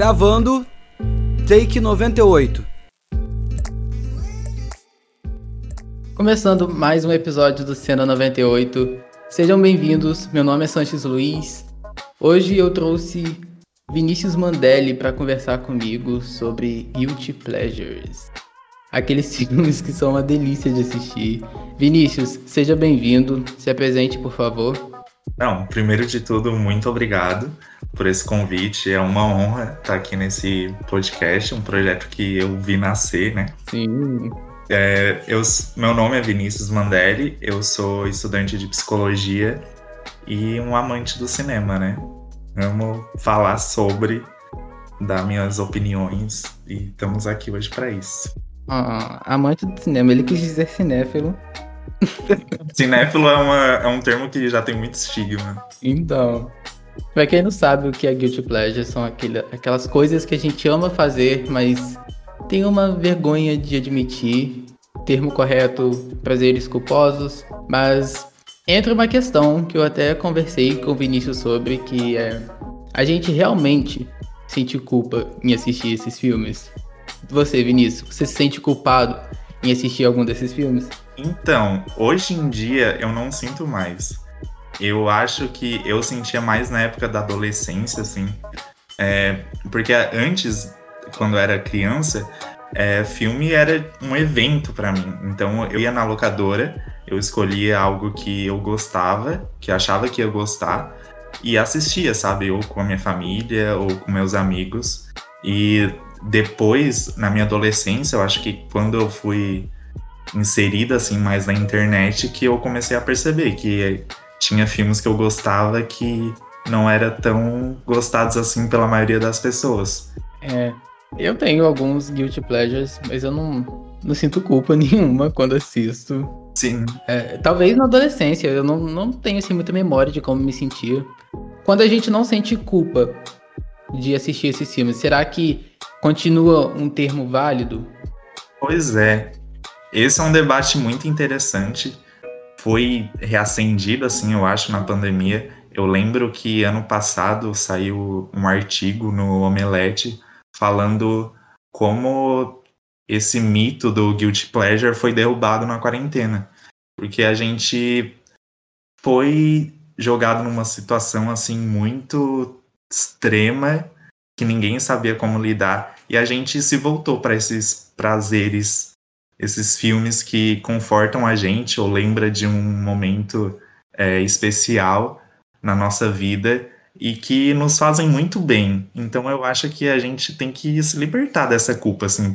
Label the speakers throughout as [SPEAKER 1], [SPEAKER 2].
[SPEAKER 1] Gravando, take 98.
[SPEAKER 2] Começando mais um episódio do Cena 98. Sejam bem-vindos, meu nome é Sanches Luiz. Hoje eu trouxe Vinícius Mandelli para conversar comigo sobre Guilty Pleasures. Aqueles filmes que são uma delícia de assistir. Vinícius, seja bem-vindo. Se apresente, por favor.
[SPEAKER 3] Não, primeiro de tudo, muito obrigado por esse convite. É uma honra estar aqui nesse podcast, um projeto que eu vi nascer, né?
[SPEAKER 2] Sim.
[SPEAKER 3] É, eu, meu nome é Vinícius Mandelli, eu sou estudante de psicologia e um amante do cinema, né? Amo falar sobre, dar minhas opiniões e estamos aqui hoje para isso.
[SPEAKER 2] Ah, amante do cinema, ele quis dizer cinéfilo.
[SPEAKER 3] cinéfilo é, uma, é um termo que já tem muito estigma.
[SPEAKER 2] Então, pra quem não sabe o que é Guilty Pleasure, são aquele, aquelas coisas que a gente ama fazer, mas tem uma vergonha de admitir. Termo correto, prazeres culposos, mas entra uma questão que eu até conversei com o Vinícius sobre, que é a gente realmente sente culpa em assistir esses filmes. Você, Vinícius, você se sente culpado em assistir algum desses filmes?
[SPEAKER 3] Então, hoje em dia eu não sinto mais. Eu acho que eu sentia mais na época da adolescência, assim. É, porque antes, quando eu era criança, é, filme era um evento para mim. Então eu ia na locadora, eu escolhia algo que eu gostava, que achava que ia gostar, e assistia, sabe? Ou com a minha família, ou com meus amigos. E depois, na minha adolescência, eu acho que quando eu fui inserida assim mais na internet, que eu comecei a perceber que tinha filmes que eu gostava que não era tão gostados assim pela maioria das pessoas.
[SPEAKER 2] É, eu tenho alguns guilty pleasures, mas eu não, não sinto culpa nenhuma quando assisto.
[SPEAKER 3] Sim.
[SPEAKER 2] É, talvez na adolescência, eu não, não tenho assim, muita memória de como me sentir. Quando a gente não sente culpa de assistir esses filmes, será que continua um termo válido?
[SPEAKER 3] Pois é. Esse é um debate muito interessante. Foi reacendido, assim, eu acho, na pandemia. Eu lembro que ano passado saiu um artigo no Omelete falando como esse mito do guilty pleasure foi derrubado na quarentena, porque a gente foi jogado numa situação assim muito extrema que ninguém sabia como lidar e a gente se voltou para esses prazeres, esses filmes que confortam a gente ou lembra de um momento é, especial na nossa vida e que nos fazem muito bem. Então eu acho que a gente tem que se libertar dessa culpa, assim.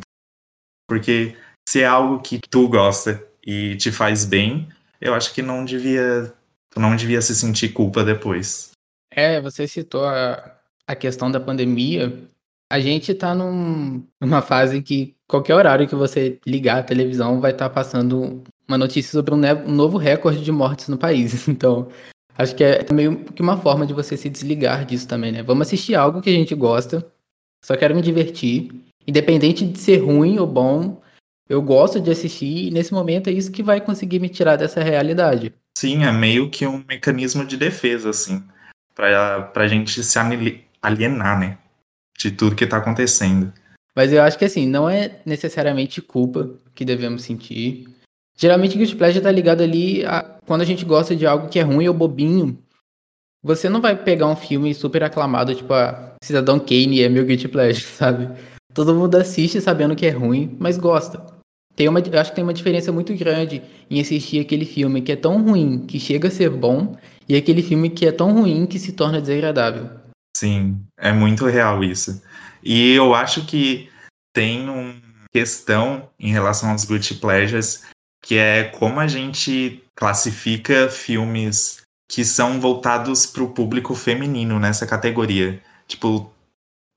[SPEAKER 3] Porque se é algo que tu gosta e te faz bem, eu acho que não devia, tu não devia se sentir culpa depois.
[SPEAKER 2] É, você citou a, a questão da pandemia. A gente tá num, numa fase que qualquer horário que você ligar a televisão vai estar tá passando uma notícia sobre um, um novo recorde de mortes no país. Então, Acho que é meio que uma forma de você se desligar disso também, né? Vamos assistir algo que a gente gosta, só quero me divertir. Independente de ser ruim ou bom, eu gosto de assistir e nesse momento é isso que vai conseguir me tirar dessa realidade.
[SPEAKER 3] Sim, é meio que um mecanismo de defesa, assim, pra, pra gente se alienar, né? De tudo que tá acontecendo.
[SPEAKER 2] Mas eu acho que assim, não é necessariamente culpa que devemos sentir. Geralmente Guilty Pleasure tá ligado ali a quando a gente gosta de algo que é ruim ou bobinho. Você não vai pegar um filme super aclamado, tipo a Cidadão Kane é meu Guilty Pleasure, sabe? Todo mundo assiste sabendo que é ruim, mas gosta. Tem uma, eu acho que tem uma diferença muito grande em assistir aquele filme que é tão ruim que chega a ser bom e aquele filme que é tão ruim que se torna desagradável.
[SPEAKER 3] Sim, é muito real isso. E eu acho que tem uma questão em relação aos guilty pleasures que é como a gente classifica filmes que são voltados para o público feminino nessa categoria. Tipo,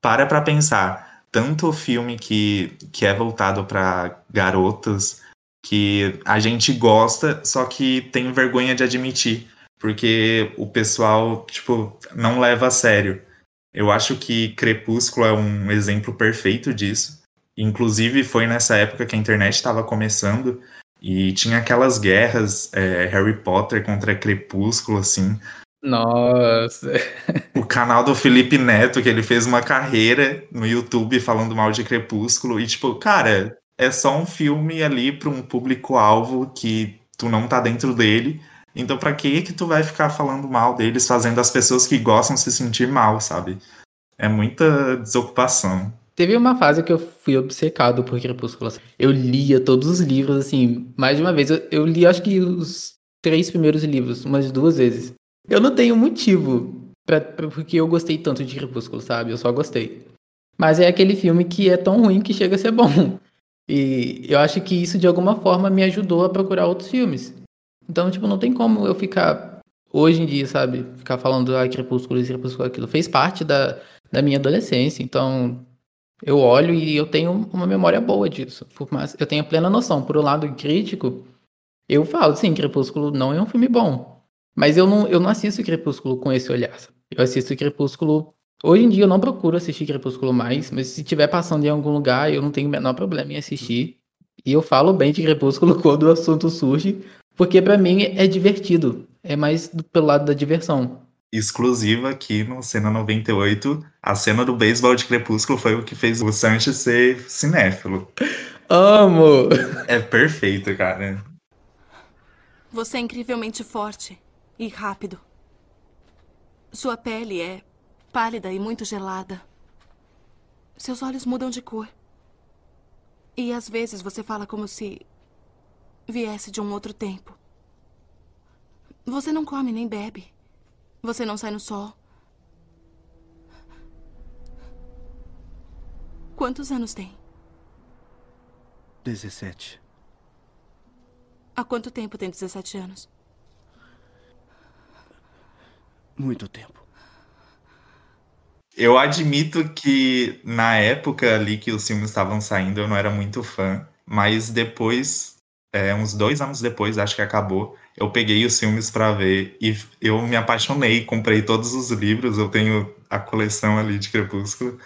[SPEAKER 3] para para pensar, tanto filme que, que é voltado para garotas que a gente gosta, só que tem vergonha de admitir, porque o pessoal, tipo, não leva a sério. Eu acho que Crepúsculo é um exemplo perfeito disso. Inclusive, foi nessa época que a internet estava começando, e tinha aquelas guerras é, Harry Potter contra Crepúsculo, assim.
[SPEAKER 2] Nossa.
[SPEAKER 3] O canal do Felipe Neto, que ele fez uma carreira no YouTube falando mal de Crepúsculo. E, tipo, cara, é só um filme ali para um público-alvo que tu não tá dentro dele. Então, pra que que tu vai ficar falando mal deles, fazendo as pessoas que gostam se sentir mal, sabe? É muita desocupação.
[SPEAKER 2] Teve uma fase que eu fui obcecado por Crepúsculo. Eu lia todos os livros, assim, mais de uma vez. Eu, eu li, acho que os três primeiros livros, umas duas vezes. Eu não tenho motivo pra, pra- porque eu gostei tanto de Crepúsculo, sabe? Eu só gostei. Mas é aquele filme que é tão ruim que chega a ser bom. E eu acho que isso, de alguma forma, me ajudou a procurar outros filmes. Então, tipo, não tem como eu ficar, hoje em dia, sabe? Ficar falando, ah, Crepúsculo, isso, Crepúsculo, aquilo. Fez parte da, da minha adolescência. Então, eu olho e eu tenho uma memória boa disso. Por mais, eu tenho plena noção. Por um lado crítico, eu falo, sim, Crepúsculo não é um filme bom. Mas eu não, eu não assisto Crepúsculo com esse olhar. Eu assisto Crepúsculo. Hoje em dia eu não procuro assistir Crepúsculo mais, mas se estiver passando em algum lugar, eu não tenho o menor problema em assistir. E eu falo bem de Crepúsculo quando o assunto surge, porque pra mim é divertido. É mais do- pelo lado da diversão.
[SPEAKER 3] Exclusiva aqui no Cena 98, a cena do beisebol de Crepúsculo foi o que fez o Sanches ser cinéfilo.
[SPEAKER 2] Amo!
[SPEAKER 3] É perfeito, cara.
[SPEAKER 4] Você é incrivelmente forte e rápido. Sua pele é pálida e muito gelada. Seus olhos mudam de cor. E às vezes você fala como se viesse de um outro tempo. Você não come nem bebe. Você não sai no sol. Quantos anos tem?
[SPEAKER 5] 17.
[SPEAKER 4] Há quanto tempo tem 17 anos?
[SPEAKER 5] Muito tempo.
[SPEAKER 3] Eu admito que na época ali que os filmes estavam saindo, eu não era muito fã, mas depois, é, uns dois anos depois, acho que acabou, eu peguei os filmes pra ver e eu me apaixonei, comprei todos os livros, eu tenho a coleção ali de Crepúsculo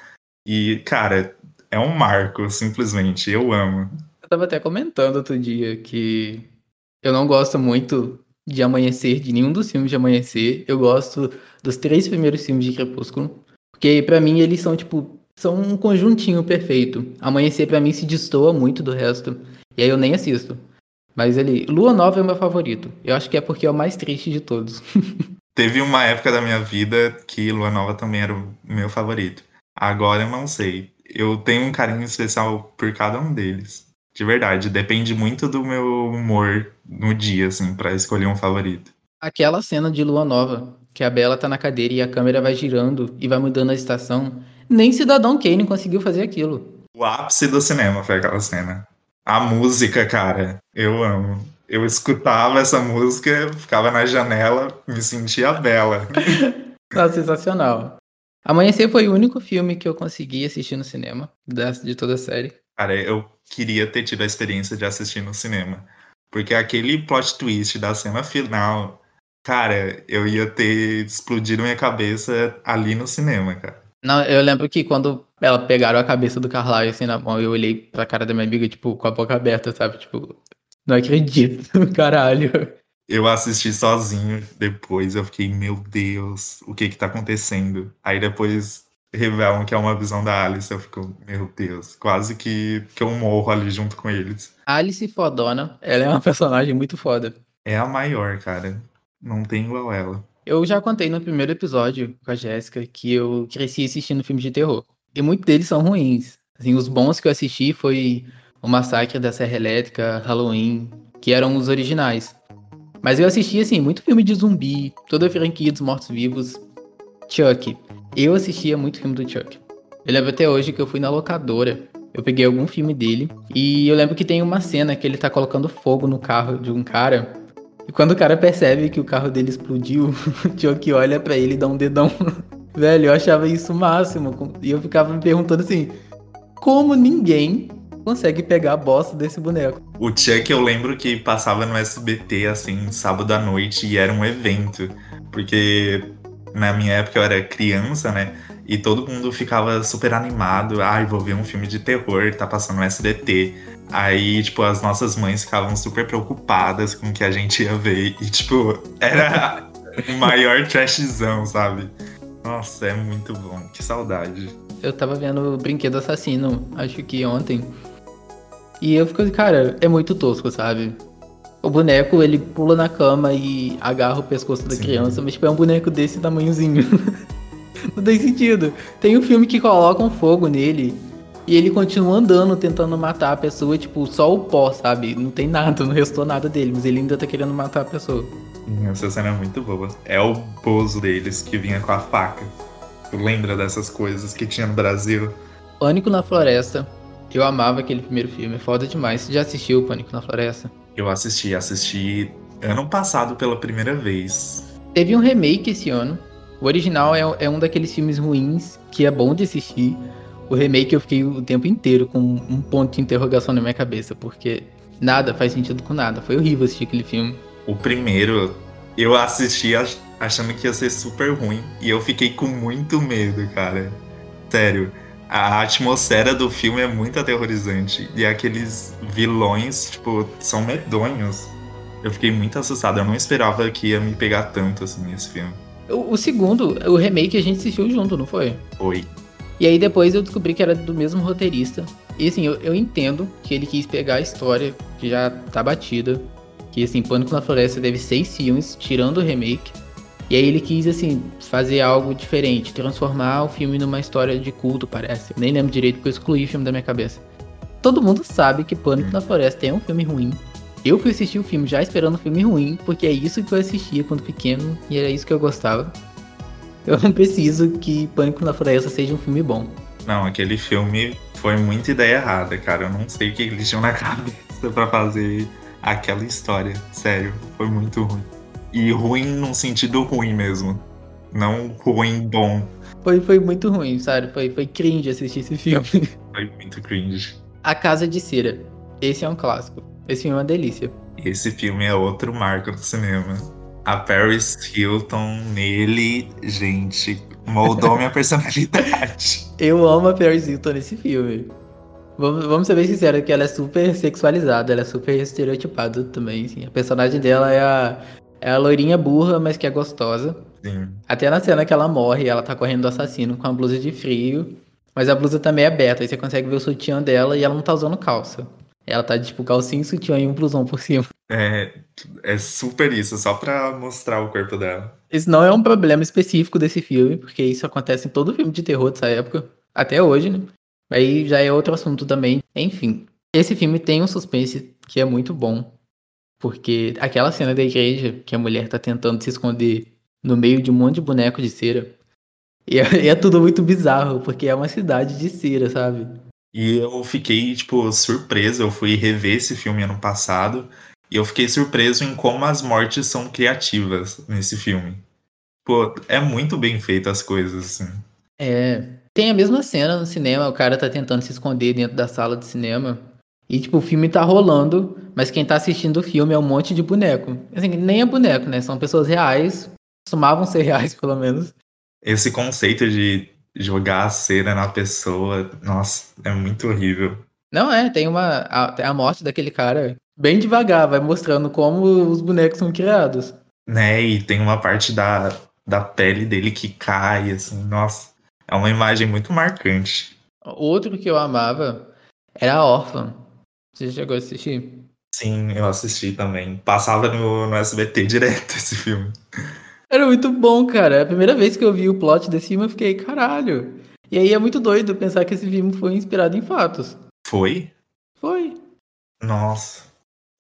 [SPEAKER 3] e, cara, é um marco, simplesmente, eu amo.
[SPEAKER 2] Eu tava até comentando outro dia que eu não gosto muito de Amanhecer, de nenhum dos filmes de Amanhecer. Eu gosto dos três primeiros filmes de Crepúsculo. Porque pra mim eles são, tipo, são um conjuntinho perfeito. Amanhecer pra mim se destoa muito do resto. E aí eu nem assisto. Mas ele. Lua Nova é o meu favorito. Eu acho que é porque é o mais triste de todos.
[SPEAKER 3] Teve uma época da minha vida que Lua Nova também era o meu favorito. Agora eu não sei. Eu tenho um carinho especial por cada um deles. De verdade, depende muito do meu humor no dia, assim, pra escolher um favorito.
[SPEAKER 2] Aquela cena de Lua Nova, que a Bela tá na cadeira e a câmera vai girando e vai mudando a estação. Nem Cidadão Kane conseguiu fazer aquilo.
[SPEAKER 3] O ápice do cinema foi aquela cena. A música, cara, eu amo. Eu escutava essa música, ficava na janela, me sentia bela.
[SPEAKER 2] Nossa, sensacional. Amanhecer foi o único filme que eu consegui assistir no cinema, de toda a série.
[SPEAKER 3] Cara, eu queria ter tido a experiência de assistir no cinema. Porque aquele plot twist da cena final, cara, eu ia ter explodido minha cabeça ali no cinema, cara.
[SPEAKER 2] Não, eu lembro que quando ela pegaram a cabeça do Carlyle assim na mão, eu olhei pra cara da minha amiga, tipo, com a boca aberta, sabe? Tipo, não acredito, caralho.
[SPEAKER 3] Eu assisti sozinho depois, eu fiquei, meu Deus, o que que tá acontecendo? Aí depois revelam que é uma visão da Alice, eu fico, meu Deus, quase que, que eu morro ali junto com eles.
[SPEAKER 2] Alice Fodona, ela é uma personagem muito foda.
[SPEAKER 3] É a maior, cara. Não tem igual ela.
[SPEAKER 2] Eu já contei no primeiro episódio com a Jéssica que eu cresci assistindo filmes de terror. E muitos deles são ruins. Assim, os bons que eu assisti foi O Massacre da Serra Elétrica, Halloween, que eram os originais. Mas eu assisti, assim, muito filme de zumbi, toda a franquia dos mortos-vivos. Chuck. Eu assistia muito filme do Chuck. Eu lembro até hoje que eu fui na locadora. Eu peguei algum filme dele. E eu lembro que tem uma cena que ele tá colocando fogo no carro de um cara. E quando o cara percebe que o carro dele explodiu, o Chuck olha pra ele e dá um dedão. Velho, eu achava isso o máximo. E eu ficava me perguntando assim: como ninguém consegue pegar a bosta desse boneco?
[SPEAKER 3] O Chuck eu lembro que passava no SBT, assim, sábado à noite, e era um evento. Porque na minha época eu era criança, né? E todo mundo ficava super animado. Ai, vou ver um filme de terror, tá passando no SBT. Aí, tipo, as nossas mães ficavam super preocupadas com o que a gente ia ver. E, tipo, era, O maior trashzão, sabe? Nossa, é muito bom. Que saudade.
[SPEAKER 2] Eu tava vendo o Brinquedo Assassino, acho que ontem. E eu fico, cara, é muito tosco, sabe? O boneco, ele pula na cama e agarra o pescoço da
[SPEAKER 3] Sim.
[SPEAKER 2] criança, mas tipo, é um boneco desse tamanhozinho. Não tem sentido. Tem um filme que colocam fogo nele e ele continua andando, tentando matar a pessoa, tipo, só o pó, sabe? Não tem nada, não restou nada dele, mas ele ainda tá querendo matar a pessoa.
[SPEAKER 3] Sim, Essa cena é muito boa. É o Bozo deles que vinha com a faca. Tu lembra dessas coisas que tinha no Brasil?
[SPEAKER 2] Pânico na Floresta. Eu amava aquele primeiro filme, é foda demais. Você já assistiu Pânico na Floresta?
[SPEAKER 3] Eu assisti, assisti ano passado pela primeira vez.
[SPEAKER 2] Teve um remake esse ano. O original é, é um daqueles filmes ruins que é bom de assistir. O remake eu fiquei o tempo inteiro com um ponto de interrogação na minha cabeça, porque nada faz sentido com nada. Foi horrível assistir aquele filme.
[SPEAKER 3] O primeiro, eu assisti ach- achando que ia ser super ruim. E eu fiquei com muito medo, cara. Sério. A atmosfera do filme é muito aterrorizante. E aqueles vilões, tipo, são medonhos. Eu fiquei muito assustado. Eu não esperava que ia me pegar tanto assim esse filme.
[SPEAKER 2] O, o segundo, o remake, a gente assistiu junto, não foi?
[SPEAKER 3] Foi.
[SPEAKER 2] E aí depois eu descobri que era do mesmo roteirista. E assim, eu, eu entendo que ele quis pegar a história que já tá batida. Que assim, Pânico na Floresta teve seis filmes, tirando o remake. E aí ele quis, assim, fazer algo diferente, transformar o filme numa história de culto, parece. Nem lembro direito porque eu excluí o filme da minha cabeça. Todo mundo sabe que Pânico na Floresta é um filme ruim. Eu fui assistir o filme já esperando um filme ruim, porque é isso que eu assistia quando pequeno e era isso que eu gostava. Eu não preciso que Pânico na Floresta seja um filme bom.
[SPEAKER 3] Não, aquele filme foi muita ideia errada, cara. Eu não sei o que eles tinham na cabeça pra fazer aquela história. Sério, foi muito ruim. E ruim num sentido ruim mesmo. Não ruim bom.
[SPEAKER 2] Foi, foi muito ruim, sabe? Foi, foi cringe assistir esse filme.
[SPEAKER 3] Foi muito cringe.
[SPEAKER 2] A Casa de Cera. Esse é um clássico. Esse filme é uma delícia.
[SPEAKER 3] Esse filme é outro marco do cinema. A Paris Hilton nele, gente, moldou minha personalidade.
[SPEAKER 2] Eu amo a Paris Hilton nesse filme. Vamos, vamos ser bem sinceros que ela é super sexualizada, ela é super estereotipada também, assim. A personagem dela é a, é a loirinha burra, mas que é gostosa.
[SPEAKER 3] Sim.
[SPEAKER 2] Até na cena que ela morre, ela tá correndo do assassino com a blusa de frio. Mas a blusa também é aberta, aí você consegue ver o sutiã dela e ela não tá usando calça. Ela tá de, tipo calcinha, sutiã e um blusão por cima.
[SPEAKER 3] É, é super isso, só pra mostrar o corpo dela.
[SPEAKER 2] Isso não é um problema específico desse filme, porque isso acontece em todo filme de terror dessa época, até hoje, né? Aí já é outro assunto também. Enfim, esse filme tem um suspense que é muito bom, porque aquela cena da igreja que a mulher tá tentando se esconder no meio de um monte de boneco de cera, e é, e é tudo muito bizarro, porque é uma cidade de cera, sabe?
[SPEAKER 3] E eu fiquei, tipo, surpreso. Eu fui rever esse filme ano passado. E eu fiquei surpreso em como as mortes são criativas nesse filme. Pô, é muito bem feito as coisas, assim.
[SPEAKER 2] É. Tem a mesma cena no cinema, o cara tá tentando se esconder dentro da sala de cinema. E, tipo, o filme tá rolando, mas quem tá assistindo o filme é um monte de boneco. Assim, nem é boneco, né? São pessoas reais, costumavam ser reais, pelo menos.
[SPEAKER 3] Esse conceito de jogar a cera na pessoa, nossa, é muito horrível.
[SPEAKER 2] Não é, tem uma. A, a morte daquele cara bem devagar, vai mostrando como os bonecos são criados.
[SPEAKER 3] Né? E tem uma parte da, da pele dele que cai, assim, nossa. É uma imagem muito marcante.
[SPEAKER 2] Outro que eu amava era a Órfã. Você chegou a assistir?
[SPEAKER 3] Sim, eu assisti também. Passava no, no SBT direto esse filme.
[SPEAKER 2] Era muito bom, cara. A primeira vez que eu vi o plot desse filme, eu fiquei, caralho. E aí é muito doido pensar que esse filme foi inspirado em fatos.
[SPEAKER 3] Foi?
[SPEAKER 2] Foi.
[SPEAKER 3] Nossa.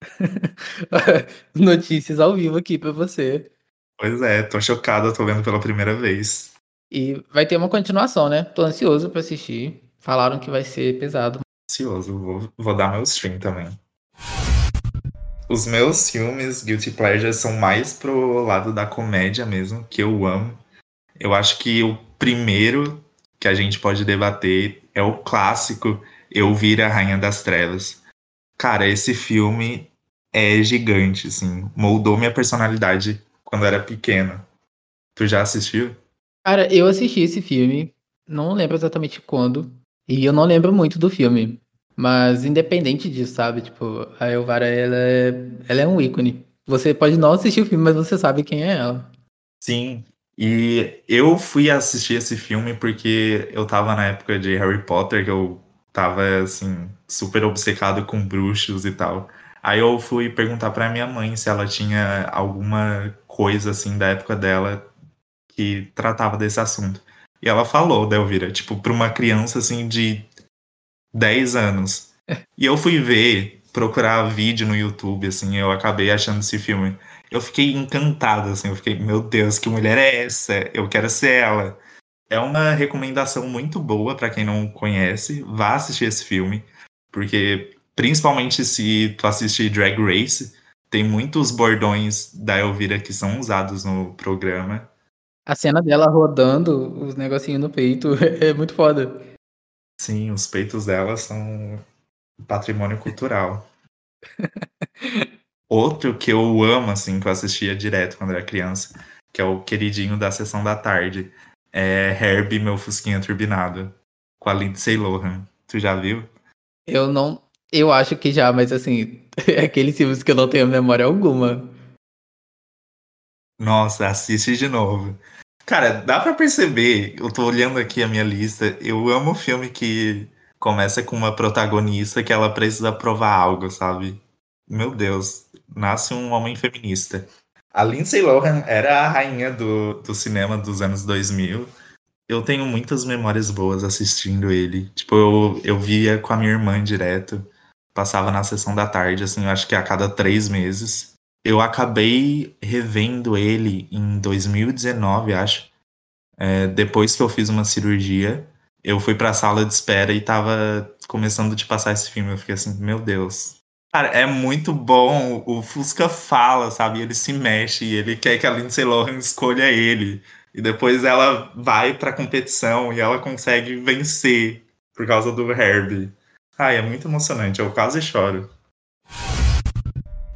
[SPEAKER 2] Notícias ao vivo aqui pra você.
[SPEAKER 3] Pois é, tô chocado, tô vendo pela primeira vez.
[SPEAKER 2] E vai ter uma continuação, né? Tô ansioso pra assistir. Falaram que vai ser pesado.
[SPEAKER 3] Ansioso, vou, vou dar meu stream também. Os meus filmes Guilty Pleasure são mais pro lado da comédia mesmo, que eu amo. Eu acho que o primeiro que a gente pode debater é o clássico Eu Vir a Rainha das Trevas. Cara, esse filme é gigante, assim. Moldou minha personalidade quando era pequeno. Tu já assistiu?
[SPEAKER 2] Cara, eu assisti esse filme, não lembro exatamente quando, e eu não lembro muito do filme. Mas independente disso, sabe? Tipo, a Elvara, ela é, ela é um ícone. Você pode não assistir o filme, mas você sabe quem é ela.
[SPEAKER 3] Sim, e eu fui assistir esse filme porque eu tava na época de Harry Potter, que eu tava, assim, super obcecado com bruxos e tal. Aí eu fui perguntar pra minha mãe se ela tinha alguma coisa, assim, da época dela que tratava desse assunto. E ela falou, da Elvira, tipo, pra uma criança, assim, de 10 anos. E eu fui ver, procurar vídeo no YouTube, assim, eu acabei achando esse filme. Eu fiquei encantado, assim, eu fiquei, meu Deus, que mulher é essa? Eu quero ser ela. É uma recomendação muito boa para quem não conhece, vá assistir esse filme, porque principalmente se tu assistir Drag Race, tem muitos bordões da Elvira que são usados no programa.
[SPEAKER 2] A cena dela rodando os negocinhos no peito é muito foda.
[SPEAKER 3] Sim, os peitos dela são patrimônio cultural. Outro que eu amo, assim, que eu assistia direto quando era criança, que é o queridinho da sessão da tarde, é Herbie, meu fusquinha turbinado, com a Lindsay Lohan. Tu já viu?
[SPEAKER 2] Eu não. Eu acho que já, mas assim, é aqueles filmes que eu não tenho memória alguma.
[SPEAKER 3] Nossa, assiste de novo. Cara, dá pra perceber, eu tô olhando aqui a minha lista, eu amo filme que começa com uma protagonista que ela precisa provar algo, sabe? Meu Deus, nasce um homem feminista. A Lindsay Lohan era a rainha do, do cinema dos anos 2000. Eu tenho muitas memórias boas assistindo ele. Tipo, eu, eu via com a minha irmã direto. Passava na sessão da tarde, assim, eu acho que a cada três meses. Eu acabei revendo ele em 2019, acho. É, depois que eu fiz uma cirurgia, eu fui pra sala de espera e tava começando de passar esse filme. Eu fiquei assim, meu Deus, Cara, é muito bom. O Fusca fala, sabe? Ele se mexe e ele quer que a Lindsay Lohan escolha ele. E depois ela vai pra competição e ela consegue vencer por causa do Herbie. Ai, é muito emocionante. Eu quase choro.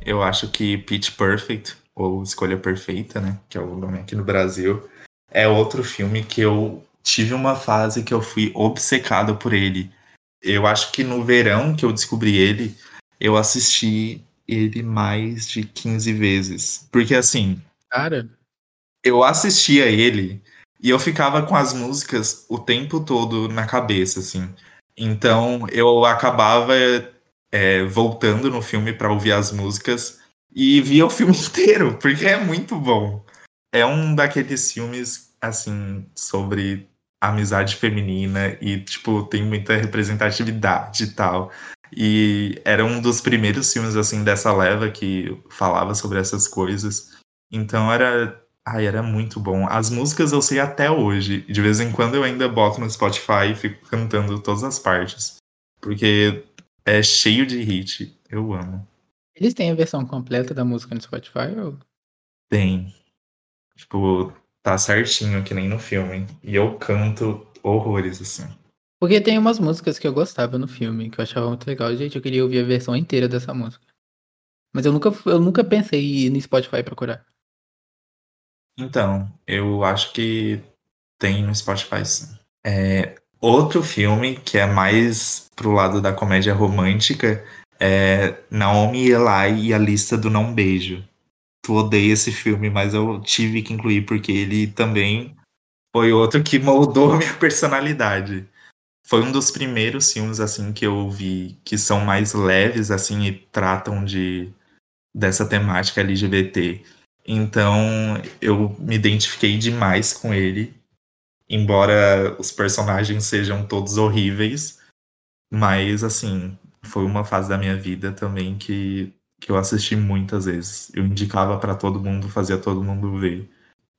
[SPEAKER 3] Eu acho que Pitch Perfect, ou Escolha Perfeita, né? Que é o nome aqui no Brasil, é outro filme que eu tive uma fase que eu fui obcecado por ele. Eu acho que no verão que eu descobri ele, eu assisti ele mais de 15 vezes. Porque assim.
[SPEAKER 2] Cara.
[SPEAKER 3] Eu assistia ele e eu ficava com as músicas o tempo todo na cabeça, assim. Então eu acabava é, voltando no filme para ouvir as músicas e via o filme inteiro, porque é muito bom. É um daqueles filmes, assim, sobre amizade feminina e, tipo, tem muita representatividade e tal. E era um dos primeiros filmes, assim, dessa leva que falava sobre essas coisas. Então era. Ai, era muito bom. As músicas eu sei até hoje. De vez em quando eu ainda boto no Spotify e fico cantando todas as partes. Porque é cheio de hit. Eu amo.
[SPEAKER 2] Eles têm a versão completa da música no Spotify? Ou...
[SPEAKER 3] Tem. Tipo, tá certinho, que nem no filme. E eu canto horrores, assim.
[SPEAKER 2] Porque tem umas músicas que eu gostava no filme, que eu achava muito legal. Gente, eu queria ouvir a versão inteira dessa música. Mas eu nunca, eu nunca pensei em ir no Spotify procurar.
[SPEAKER 3] Então, eu acho que tem no Spotify sim. É, outro filme que é mais pro lado da comédia romântica é Naomi Eli e a lista do não beijo. Tu odeia esse filme, mas eu tive que incluir porque ele também foi outro que moldou a minha personalidade foi um dos primeiros filmes assim que eu vi que são mais leves assim e tratam de dessa temática LGBT. Então eu me identifiquei demais com ele, embora os personagens sejam todos horríveis, mas assim foi uma fase da minha vida também que que eu assisti muitas vezes. Eu indicava para todo mundo, fazia todo mundo ver.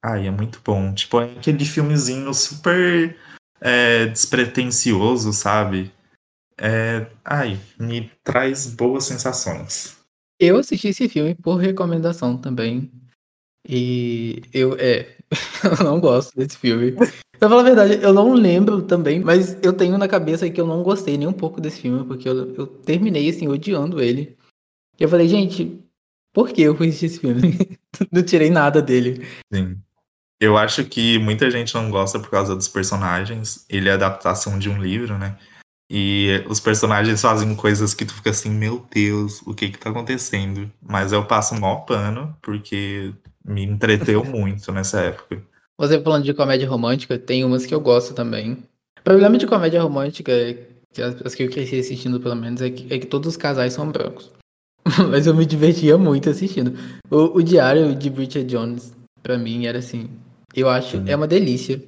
[SPEAKER 3] Ai, é muito bom. Tipo, é aquele filmezinho super é, despretensioso, sabe? É, ai, me traz boas sensações.
[SPEAKER 2] Eu assisti esse filme por recomendação também. E eu, é, eu não gosto desse filme. Pra falar a verdade, eu não lembro também, mas eu tenho na cabeça que eu não gostei nem um pouco desse filme, porque eu, eu terminei, assim, odiando ele. E eu falei, gente, por que eu fui assistir esse filme? não tirei nada dele.
[SPEAKER 3] Sim. Eu acho que muita gente não gosta por causa dos personagens. Ele é adaptação de um livro, né? E os personagens fazem coisas que tu fica assim, meu Deus, o que que tá acontecendo? Mas eu passo um maior pano, porque me entreteu muito nessa época.
[SPEAKER 2] Você falando de comédia romântica, tem umas que eu gosto também. O problema de comédia romântica, que as que eu cresci assistindo pelo menos, é que, é que todos os casais são brancos. Mas eu me divertia muito assistindo. O, o Diário de Bridget Jones, pra mim, era assim. Eu acho, é uma delícia.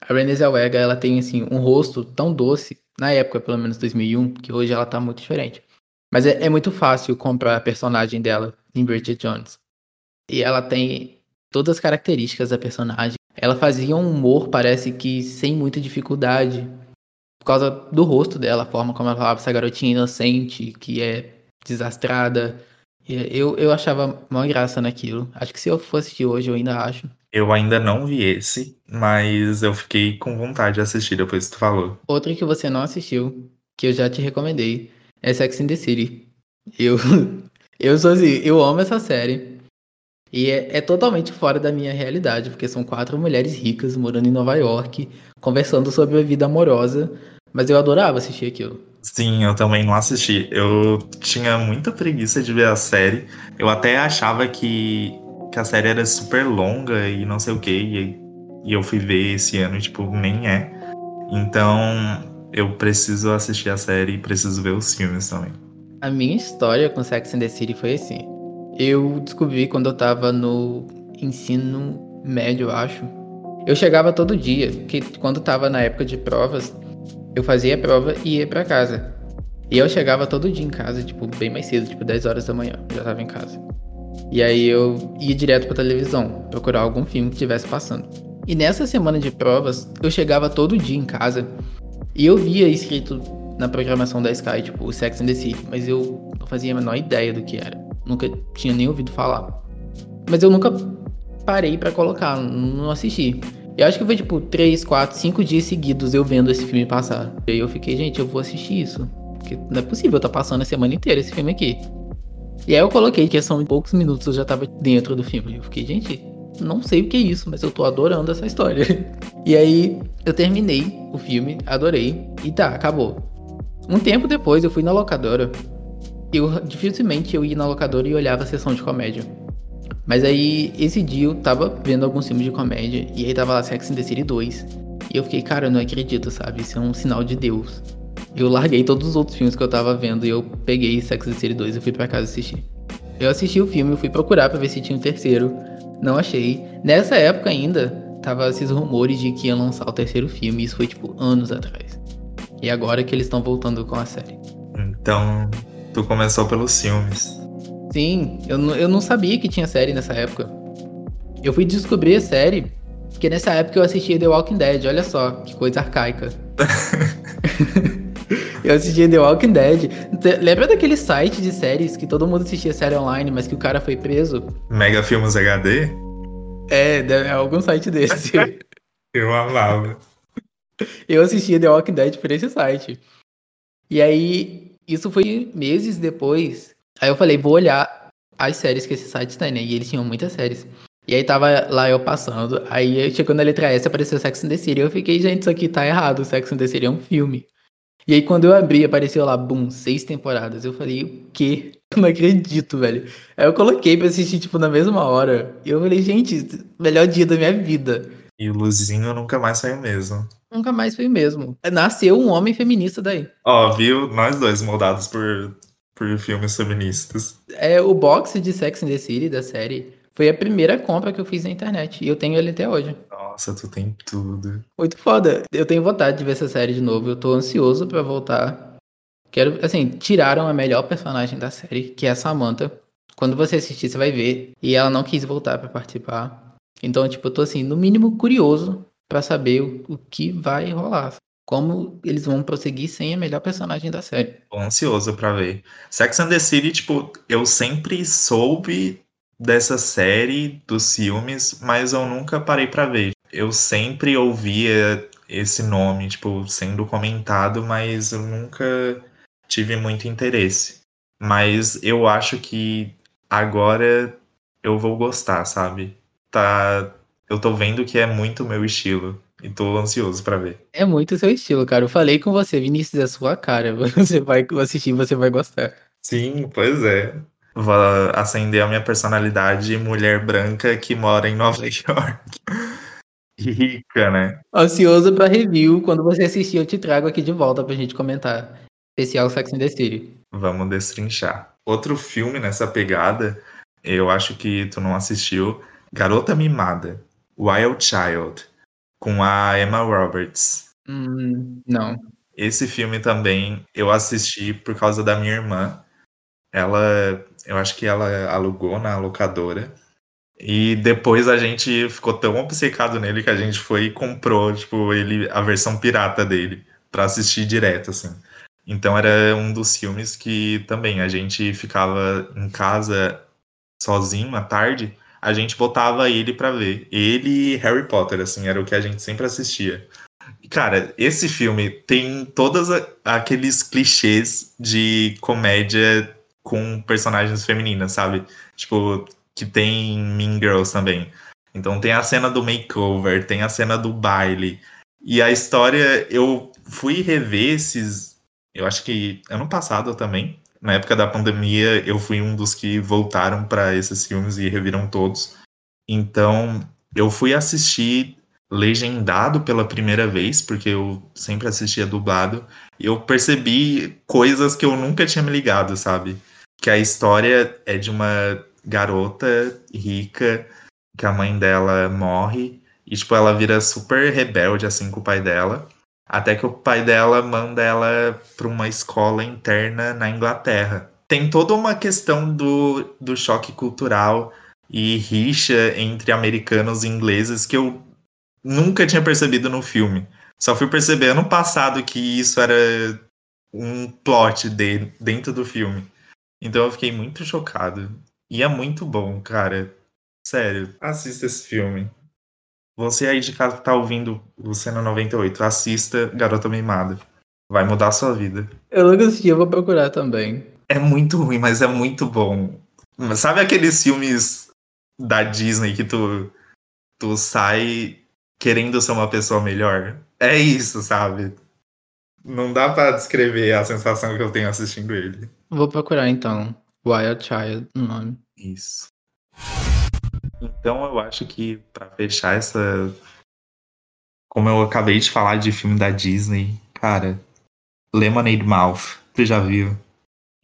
[SPEAKER 2] A Renée Zellweger, ela tem assim um rosto tão doce na época, pelo menos 2001, que hoje ela tá muito diferente. Mas é, é muito fácil comprar a personagem dela em Bridget Jones. E ela tem todas as características da personagem. Ela fazia um humor, parece que sem muita dificuldade. Por causa do rosto dela, a forma como ela falava, essa garotinha inocente, que é desastrada. Eu, eu achava uma graça naquilo. Acho que se eu fosse assistir hoje, eu ainda acho.
[SPEAKER 3] Eu ainda não vi esse, mas eu fiquei com vontade de assistir depois que tu falou.
[SPEAKER 2] Outra que você não assistiu, que eu já te recomendei, é Sex in the City. Eu, eu sou assim, eu amo essa série. E é, é, totalmente fora da minha realidade, porque são quatro mulheres ricas morando em Nova York, conversando sobre a vida amorosa. Mas eu adorava assistir aquilo.
[SPEAKER 3] Sim, eu também não assisti. Eu tinha muita preguiça de ver a série. Eu até achava que, que a série era super longa e não sei o que. E, e eu fui ver esse ano e, tipo, nem é. Então, eu preciso assistir a série e preciso ver os filmes também.
[SPEAKER 2] A minha história com Sex and the City foi assim. Eu descobri quando eu tava no ensino médio, eu acho. Eu chegava todo dia, que quando tava na época de provas, eu fazia a prova e ia para casa. E eu chegava todo dia em casa, tipo, bem mais cedo, tipo 10 horas da manhã, já tava em casa. E aí eu ia direto pra televisão, procurar algum filme que estivesse passando. E nessa semana de provas, eu chegava todo dia em casa e eu via escrito na programação da Sky, tipo, Sex and the City, mas eu não fazia a menor ideia do que era nunca tinha nem ouvido falar. Mas eu nunca parei para colocar, não assisti. Eu acho que foi tipo 3, 4, 5 dias seguidos eu vendo esse filme passar. E aí eu fiquei, gente, eu vou assistir isso. Porque não é possível, tá passando a semana inteira esse filme aqui. E aí eu coloquei que são poucos minutos eu já tava dentro do filme. Eu fiquei, gente, não sei o que é isso, mas eu tô adorando essa história. E aí eu terminei o filme, adorei, e tá, acabou. Um tempo depois eu fui na locadora eu dificilmente eu ia na locadora e olhava a sessão de comédia. Mas aí, esse dia eu tava vendo alguns filmes de comédia, e aí tava lá Sex and the City 2. E eu fiquei, cara, eu não acredito, sabe? Isso é um sinal de Deus. Eu larguei todos os outros filmes que eu tava vendo e eu peguei Sex and the City 2 e fui pra casa assistir. Eu assisti o filme, fui procurar pra ver se tinha um terceiro. Não achei. Nessa época ainda, tava esses rumores de que ia lançar o terceiro filme, isso foi tipo anos atrás. E agora que eles estão voltando com a série.
[SPEAKER 3] Então, Tu começou pelos filmes.
[SPEAKER 2] Sim, eu, eu não sabia que tinha série nessa época. Eu fui descobrir a série porque nessa época eu assistia The Walking Dead, olha só, que coisa arcaica. eu assistia The Walking Dead. Lembra daquele site de séries que todo mundo assistia série online, mas que o cara foi preso?
[SPEAKER 3] Mega Filmes HD?
[SPEAKER 2] É, é algum site desse.
[SPEAKER 3] eu amava.
[SPEAKER 2] Eu assistia The Walking Dead por esse site. E aí isso foi meses depois. Aí eu falei, vou olhar as séries que esse site tem, né? E eles tinham muitas séries. E aí tava lá eu passando, aí chegou na letra S, apareceu Sex and the City. Eu fiquei, gente, isso aqui tá errado, Sex and the City é um filme. E aí quando eu abri, apareceu lá, boom, seis temporadas. Eu falei, o quê? Eu não acredito, velho. Aí eu coloquei pra assistir, tipo, na mesma hora. E eu falei, gente, melhor dia da minha vida.
[SPEAKER 3] E o Luzinho nunca mais saiu mesmo.
[SPEAKER 2] Nunca mais foi o mesmo. Nasceu um homem feminista daí.
[SPEAKER 3] Ó, viu? Nós dois moldados por, por filmes feministas.
[SPEAKER 2] É, o box de Sex and the City da série foi a primeira compra que eu fiz na internet. E eu tenho ele até hoje.
[SPEAKER 3] Nossa, tu tem tudo.
[SPEAKER 2] Muito foda. Eu tenho vontade de ver essa série de novo. Eu tô ansioso para voltar. Quero, assim, tiraram a melhor personagem da série, que é a Samantha. Quando você assistir, você vai ver. E ela não quis voltar para participar. Então, tipo, eu tô assim, no mínimo curioso para saber o, o, que vai rolar. Como eles vão prosseguir sem a melhor personagem da série.
[SPEAKER 3] Tô ansioso para ver. Sex and the City, tipo, eu sempre soube dessa série, dos filmes, mas eu nunca parei para ver. Eu sempre ouvia esse nome, tipo, sendo comentado, mas eu nunca tive muito interesse. Mas eu acho que agora eu vou gostar, sabe? tá. Eu tô vendo que é muito meu estilo. E tô ansioso pra ver.
[SPEAKER 2] É muito seu estilo, cara. Eu falei com você, Vinícius, é sua cara. Você vai assistir, você vai gostar.
[SPEAKER 3] Sim, pois é. Vou acender a minha personalidade mulher branca que mora em Nova York. Rica, né?
[SPEAKER 2] Ansioso pra review. Quando você assistir, eu te trago aqui de volta pra gente comentar. Especial Sex and the City.
[SPEAKER 3] Vamos destrinchar. Outro filme nessa pegada, eu acho que tu não assistiu, Garota Mimada, Wild Child, com a Emma Roberts.
[SPEAKER 2] Hum, não.
[SPEAKER 3] Esse filme também eu assisti por causa da minha irmã. Ela, eu acho que ela alugou na locadora. E depois a gente ficou tão obcecado nele que a gente foi e comprou, tipo, ele, a versão pirata dele, pra assistir direto, assim. Então era um dos filmes que também a gente ficava em casa sozinho à tarde, a gente botava ele pra ver. Ele e Harry Potter, assim, era o que a gente sempre assistia. Cara, esse filme tem todos aqueles clichês de comédia com personagens femininas, sabe? Tipo, que tem Mean Girls também. Então tem a cena do makeover, tem a cena do baile. E a história, eu fui rever esses. Eu acho que ano passado também. Na época da pandemia, eu fui um dos que voltaram para esses filmes e reviram todos. Então, eu fui assistir legendado pela primeira vez, porque eu sempre assistia dublado. E eu percebi coisas que eu nunca tinha me ligado, sabe? Que a história é de uma garota rica que a mãe dela morre e tipo ela vira super rebelde assim com o pai dela, até que o pai dela manda ela para uma escola interna na Inglaterra. Tem toda uma questão do, do choque cultural e rixa entre americanos e ingleses que eu nunca tinha percebido no filme. Só fui perceber ano passado que isso era um plot de, dentro do filme. Então eu fiquei muito chocado. E é muito bom, cara. Sério, assista esse filme. Você aí de casa que tá ouvindo o Cena 98, assista Garota Mimada. Vai mudar a sua vida.
[SPEAKER 2] Eu nunca assisti, eu vou procurar também.
[SPEAKER 3] É muito ruim, mas é muito bom. Sabe aqueles filmes da Disney que tu, tu sai querendo ser uma pessoa melhor? É isso, sabe? Não dá para descrever a sensação que eu tenho assistindo ele.
[SPEAKER 2] Vou procurar então. Wild Child, o nome.
[SPEAKER 3] Isso. Então eu acho que para fechar essa. Como eu acabei de falar de filme da Disney, cara, Lemonade Mouth, tu já viu?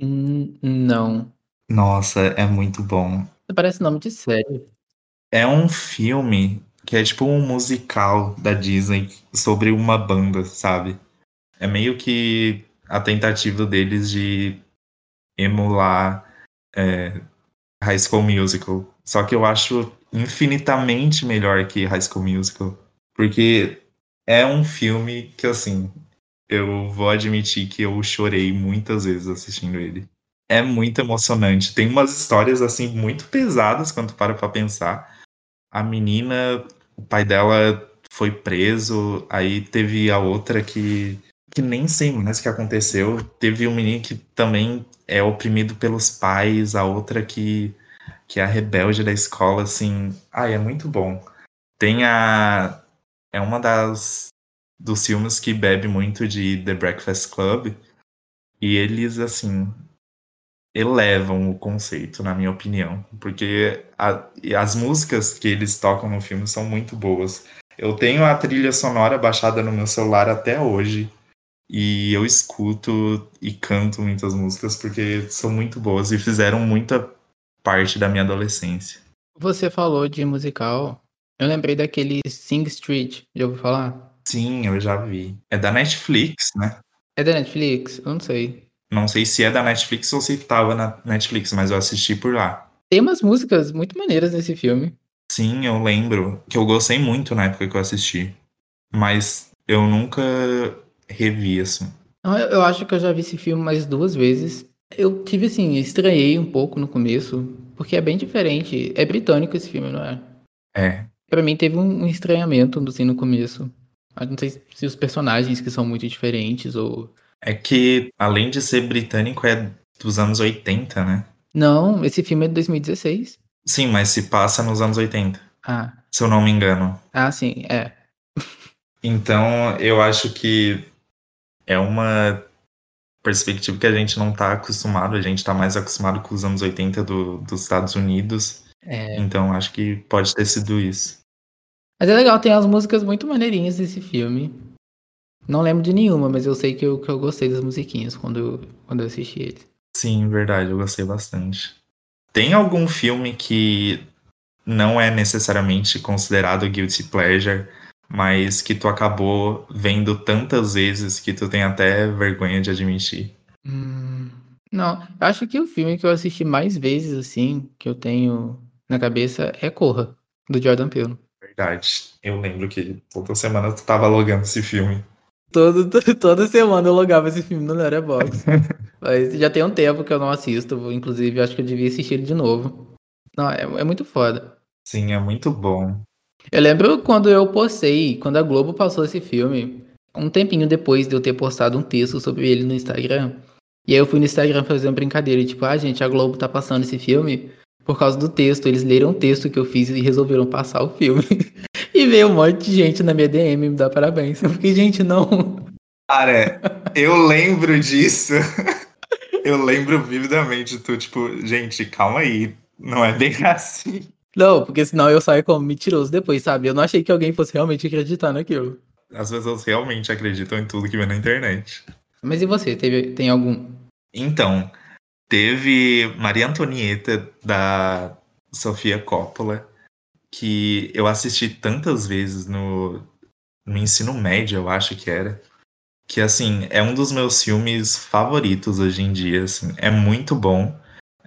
[SPEAKER 2] Hum, não.
[SPEAKER 3] Nossa, é muito bom.
[SPEAKER 2] Parece nome de série.
[SPEAKER 3] É um filme que é tipo um musical da Disney sobre uma banda, sabe? É meio que a tentativa deles de emular é, High School Musical. Só que eu acho infinitamente melhor que High School Musical. Porque é um filme que, assim, eu vou admitir que eu chorei muitas vezes assistindo ele. É muito emocionante. Tem umas histórias, assim, muito pesadas quando para pra pensar. A menina, o pai dela foi preso, aí teve a outra que que nem sei mais o que aconteceu. Teve um menino que também é oprimido pelos pais, a outra que, que é a rebelde da escola, assim. Ai, é muito bom. Tem a. É uma das. dos filmes que bebe muito de The Breakfast Club. E eles, assim. elevam o conceito, na minha opinião. Porque a, as músicas que eles tocam no filme são muito boas. Eu tenho a trilha sonora baixada no meu celular até hoje. E eu escuto e canto muitas músicas porque são muito boas e fizeram muita parte da minha adolescência.
[SPEAKER 2] Você falou de musical. Eu lembrei daquele Sing Street. Já ouviu falar?
[SPEAKER 3] Sim, eu já vi. É da Netflix, né?
[SPEAKER 2] É da Netflix? Eu não sei.
[SPEAKER 3] Não sei se é da Netflix ou se tava na Netflix, mas eu assisti por lá.
[SPEAKER 2] Tem umas músicas muito maneiras nesse filme.
[SPEAKER 3] Sim, eu lembro que eu gostei muito na época que eu assisti. Mas eu nunca revi, assim.
[SPEAKER 2] Eu acho que eu já vi esse filme mais duas vezes. Eu tive, assim, estranhei um pouco no começo, porque é bem diferente. É britânico esse filme, não é?
[SPEAKER 3] É.
[SPEAKER 2] Pra mim teve um estranhamento, assim, no começo. Eu não sei se os personagens que são muito diferentes ou...
[SPEAKER 3] É que, além de ser britânico, é dos anos 80, né?
[SPEAKER 2] Não, esse filme é de 2016.
[SPEAKER 3] Sim, mas se passa nos anos 80.
[SPEAKER 2] Ah.
[SPEAKER 3] Se eu não me engano.
[SPEAKER 2] Ah, sim, é.
[SPEAKER 3] Então, eu acho que é uma perspectiva que a gente não tá acostumado, a gente tá mais acostumado com os anos 80 do, dos Estados Unidos.
[SPEAKER 2] É.
[SPEAKER 3] Então, acho que pode ter sido isso.
[SPEAKER 2] Mas é legal, tem as músicas muito maneirinhas desse filme. Não lembro de nenhuma, mas eu sei que eu, que eu gostei das musiquinhas quando eu, quando eu assisti ele.
[SPEAKER 3] Sim, verdade, eu gostei bastante. Tem algum filme que não é necessariamente considerado guilty pleasure, mas que tu acabou vendo tantas vezes que tu tem até vergonha de admitir?
[SPEAKER 2] Hum, não, eu acho que o filme que eu assisti mais vezes, assim, que eu tenho na cabeça é Corra, do Jordan Peele.
[SPEAKER 3] Verdade. Eu lembro que toda semana tu tava logando esse filme.
[SPEAKER 2] Todo, toda semana eu logava esse filme no Letterboxd. Mas já tem um tempo que eu não assisto. Inclusive, acho que eu devia assistir ele de novo. Não, é, é muito foda.
[SPEAKER 3] Sim, é muito bom.
[SPEAKER 2] Eu lembro quando eu postei, quando a Globo passou esse filme, um tempinho depois de eu ter postado um texto sobre ele no Instagram. E aí eu fui no Instagram fazer uma brincadeira, tipo, ah, gente, a Globo tá passando esse filme por causa do texto. Eles leram o texto que eu fiz e resolveram passar o filme. e veio um monte de gente na minha DM me dar parabéns. Eu fiquei, gente, não.
[SPEAKER 3] Cara, eu lembro disso. eu lembro vividamente. Tu, tipo, gente, calma aí. Não é bem assim.
[SPEAKER 2] Não, porque senão eu saio como mentiroso depois, sabe? Eu não achei que alguém fosse realmente acreditar naquilo.
[SPEAKER 3] As pessoas realmente acreditam em tudo que vê na internet.
[SPEAKER 2] Mas e você? Teve, tem algum?
[SPEAKER 3] Então, teve Maria Antonieta da Sofia Coppola, que eu assisti tantas vezes no, no ensino médio, eu acho que era. Que assim, é um dos meus filmes favoritos hoje em dia. Assim, é muito bom.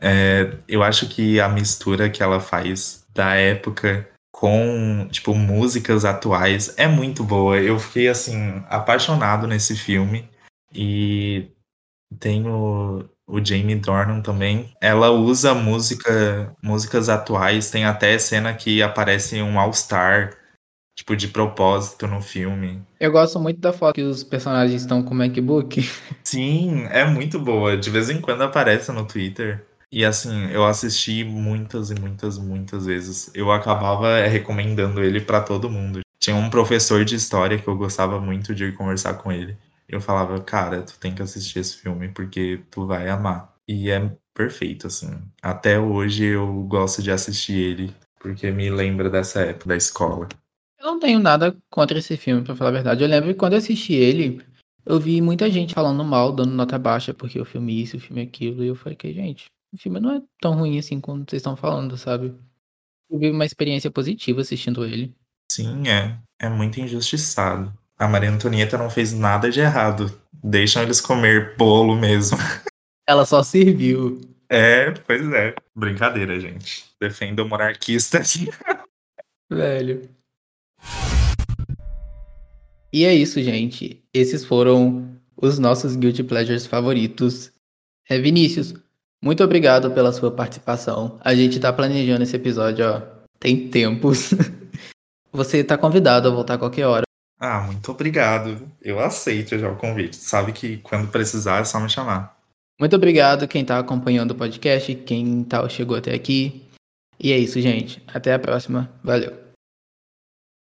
[SPEAKER 3] É, eu acho que a mistura que ela faz da época com, tipo, músicas atuais é muito boa. Eu fiquei, assim, apaixonado nesse filme. E tem o, o Jamie Dornan também. Ela usa música, músicas atuais. Tem até cena que aparece um All-Star, tipo, de propósito no filme.
[SPEAKER 2] Eu gosto muito da foto que os personagens estão com o MacBook.
[SPEAKER 3] Sim, é muito boa. De vez em quando aparece no Twitter. E assim, eu assisti muitas e muitas, muitas vezes. Eu acabava recomendando ele para todo mundo. Tinha um professor de história que eu gostava muito de conversar com ele. Eu falava, cara, tu tem que assistir esse filme porque tu vai amar. E é perfeito, assim. Até hoje eu gosto de assistir ele porque me lembra dessa época da escola.
[SPEAKER 2] Eu não tenho nada contra esse filme, para falar a verdade. Eu lembro que quando eu assisti ele, eu vi muita gente falando mal, dando nota baixa porque o filme isso, o filme aquilo. E eu falei, que gente, o filme não é tão ruim assim como vocês estão falando, sabe? Eu vi uma experiência positiva assistindo ele.
[SPEAKER 3] Sim, é. É muito injustiçado. A Maria Antonieta não fez nada de errado. Deixam eles comer bolo mesmo.
[SPEAKER 2] Ela só serviu.
[SPEAKER 3] É, pois é. Brincadeira, gente. Defenda o monarquista.
[SPEAKER 2] Velho. E é isso, gente. Esses foram os nossos Guilty Pleasures favoritos. É, Vinícius, muito obrigado pela sua participação. A gente tá planejando esse episódio, ó, tem tempos. Você tá convidado a voltar a qualquer hora.
[SPEAKER 3] Ah, muito obrigado. Eu aceito já o convite. Sabe que quando precisar é só me chamar.
[SPEAKER 2] Muito obrigado quem tá acompanhando o podcast, quem tá, chegou até aqui. E é isso, gente. Até a próxima. Valeu.